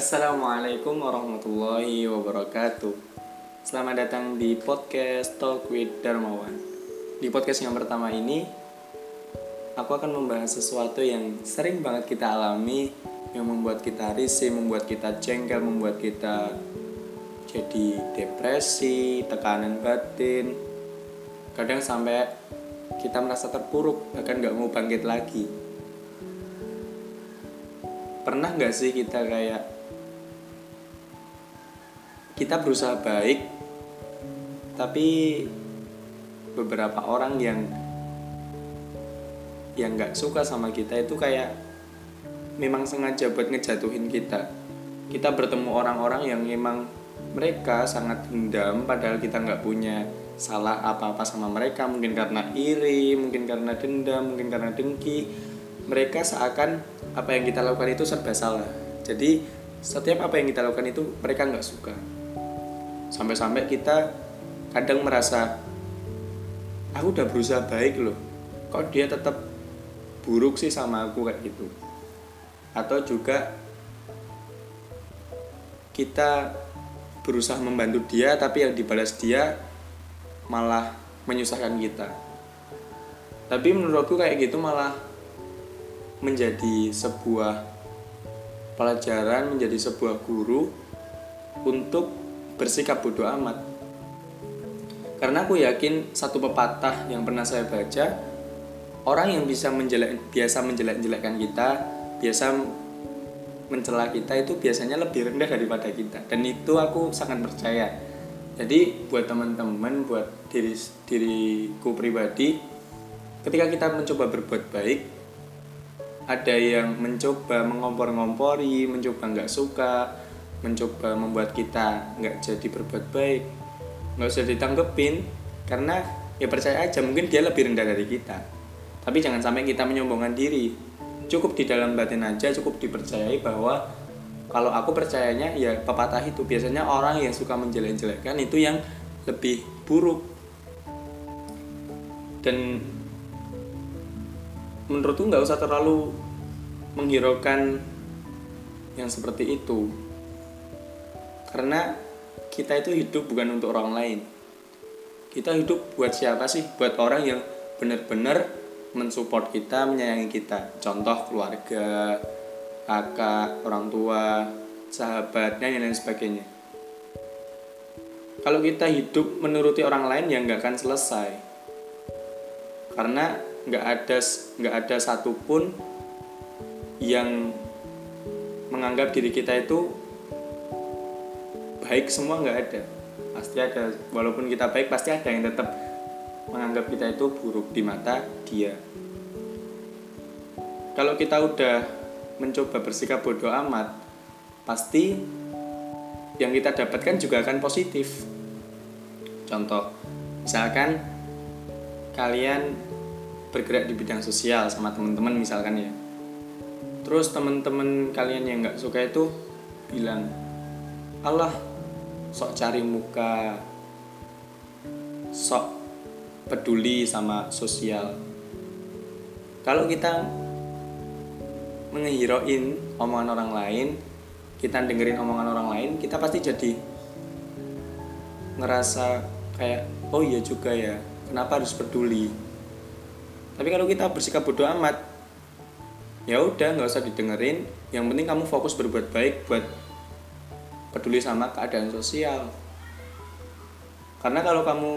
Assalamualaikum warahmatullahi wabarakatuh. Selamat datang di podcast Talk with Darmawan. Di podcast yang pertama ini Aku akan membahas sesuatu yang sering banget kita alami Yang membuat kita risih, membuat kita jengkel, membuat kita jadi depresi, tekanan batin. Kadang sampai kita merasa terpuruk, bahkan gak mau bangkit lagi. Pernah gak sih kita kayak kita berusaha baik tapi beberapa orang yang yang nggak suka sama kita itu kayak memang sengaja buat ngejatuhin kita. Kita bertemu orang-orang yang memang mereka sangat dendam padahal kita nggak punya salah apa-apa sama mereka. Mungkin karena iri mungkin karena dendam mungkin karena dengki. Mereka seakan apa yang kita lakukan itu serba salah. Jadi setiap apa yang kita lakukan itu mereka nggak suka sampai-sampai kita kadang merasa aku udah berusaha baik loh kok dia tetap buruk sih sama aku? kayak gitu. Atau juga kita berusaha membantu dia tapi yang dibalas dia malah menyusahkan kita. Tapi menurutku kayak gitu malah menjadi sebuah pelajaran menjadi sebuah guru untuk bersikap bodoh amat. Karena aku yakin satu pepatah yang pernah saya baca, orang yang bisa menjelek, biasa menjelek-jelekkan kita, biasa mencela kita itu biasanya lebih rendah daripada kita. Dan itu aku sangat percaya. Jadi buat teman-teman, buat diri diriku pribadi, ketika kita mencoba berbuat baik, ada yang mencoba mengompor-ngompori, mencoba nggak suka, mencoba membuat kita nggak jadi berbuat baik nggak usah ditanggepin karena ya percaya aja mungkin dia lebih rendah dari kita. Tapi jangan sampai kita menyombongkan diri. Cukup di dalam batin aja cukup dipercayai bahwa kalau aku percayanya ya pepatah itu. Biasanya orang yang suka menjelek-jelekkan itu yang lebih buruk. Dan menurutku nggak usah terlalu menghiraukan yang seperti itu karena kita itu hidup bukan untuk orang lain. Kita hidup buat siapa sih? Buat orang yang benar-benar mensupport kita menyayangi kita. Contoh keluarga kakak orang tua sahabatnya dan lain sebagainya. Kalau kita hidup menuruti orang lain ya nggak akan selesai. Karena nggak ada nggak ada satupun yang menganggap diri kita itu baik semua nggak ada. Pasti ada walaupun kita baik pasti ada yang tetap menganggap kita itu buruk di mata dia. Kalau kita udah mencoba bersikap bodoh amat pasti yang kita dapatkan juga akan positif. Contoh misalkan kalian bergerak di bidang sosial sama teman-teman misalkan ya. Terus teman-teman kalian yang nggak suka itu bilang Allah sok cari muka sok peduli sama sosial. Kalau kita menghirauin omongan orang lain kita dengerin omongan orang lain kita pasti jadi ngerasa kayak oh iya juga ya kenapa harus peduli? Tapi kalau kita bersikap bodoh amat ya udah nggak usah didengerin. Yang penting kamu fokus berbuat baik buat peduli sama keadaan sosial. Karena kalau kamu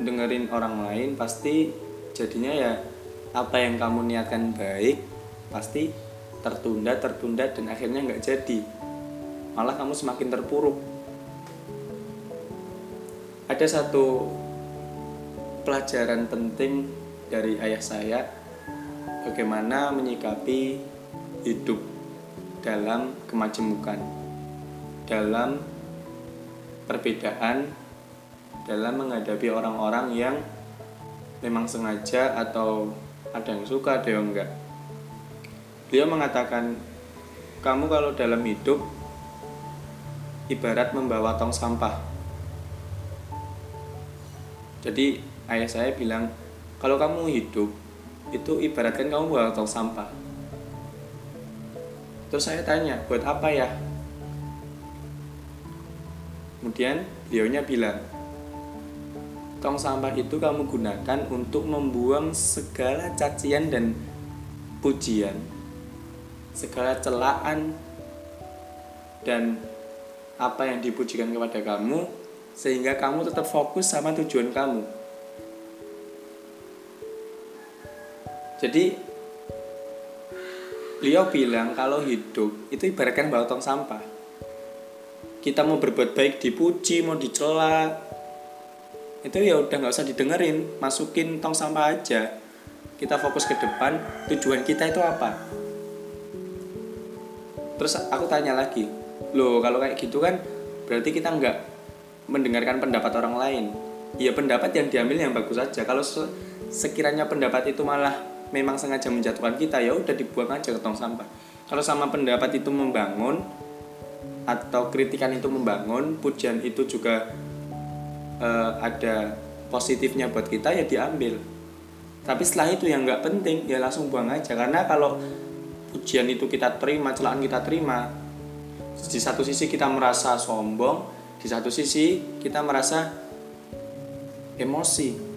dengerin orang lain pasti jadinya ya apa yang kamu niatkan baik pasti tertunda tertunda dan akhirnya nggak jadi. Malah kamu semakin terpuruk. Ada satu pelajaran penting dari ayah saya bagaimana menyikapi hidup dalam kemajemukan dalam perbedaan dalam menghadapi orang-orang yang memang sengaja atau ada yang suka ada yang enggak. Beliau mengatakan kamu kalau dalam hidup ibarat membawa tong sampah. Jadi ayah saya bilang kalau kamu hidup itu ibaratkan kamu bawa tong sampah. Terus saya tanya buat apa ya kemudian beliaunya bilang tong sampah itu kamu gunakan untuk membuang segala cacian dan pujian segala celaan dan apa yang dipujikan kepada kamu sehingga kamu tetap fokus sama tujuan kamu. Jadi beliau bilang kalau hidup itu ibaratkan bawa tong sampah kita mau berbuat baik dipuji mau dicela. Itu ya udah nggak usah didengerin masukin tong sampah aja. Kita fokus ke depan tujuan kita itu apa? Terus aku tanya lagi loh kalau kayak gitu kan berarti kita nggak mendengarkan pendapat orang lain? Ya pendapat yang diambil yang bagus saja kalau sekiranya pendapat itu malah memang sengaja menjatuhkan kita ya udah dibuang aja ke tong sampah. Kalau sama pendapat itu membangun atau kritikan itu membangun pujian itu juga uh, ada positifnya buat kita ya diambil. Tapi setelah itu yang nggak penting ya langsung buang aja. Karena kalau pujian itu kita terima celaan kita terima di satu sisi kita merasa sombong di satu sisi kita merasa emosi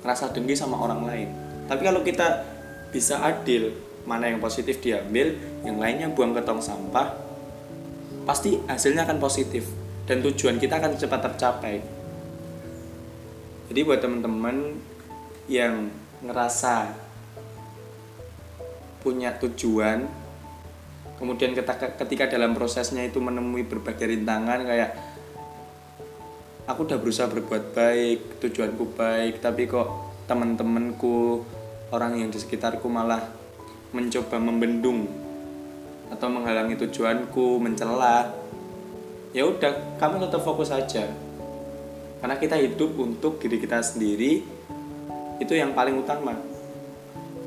merasa dengki sama orang lain. Tapi kalau kita bisa adil mana yang positif diambil yang lainnya buang ke tong sampah pasti hasilnya akan positif dan tujuan kita akan cepat tercapai. Jadi buat teman-teman yang ngerasa punya tujuan kemudian ketika dalam prosesnya itu menemui berbagai rintangan kayak aku udah berusaha berbuat baik tujuanku baik tapi kok teman-temanku orang yang di sekitarku malah mencoba membendung atau menghalangi tujuanku, mencela. Ya udah, kamu tetap fokus saja. Karena kita hidup untuk diri kita sendiri itu yang paling utama.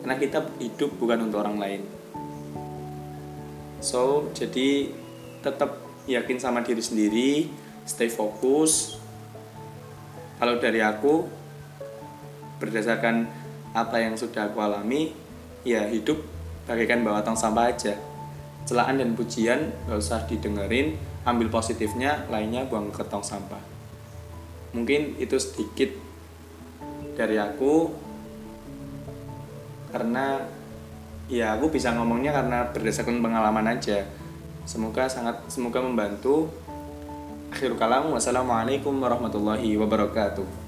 Karena kita hidup bukan untuk orang lain. So, jadi tetap yakin sama diri sendiri, stay fokus. Kalau dari aku berdasarkan apa yang sudah aku alami ya hidup bagaikan bawa tong sampah aja celaan dan pujian gak usah didengerin ambil positifnya lainnya buang ke tong sampah. Mungkin itu sedikit dari aku karena ya aku bisa ngomongnya karena berdasarkan pengalaman aja. Semoga sangat semoga membantu. Akhir kalam wassalamualaikum warahmatullahi wabarakatuh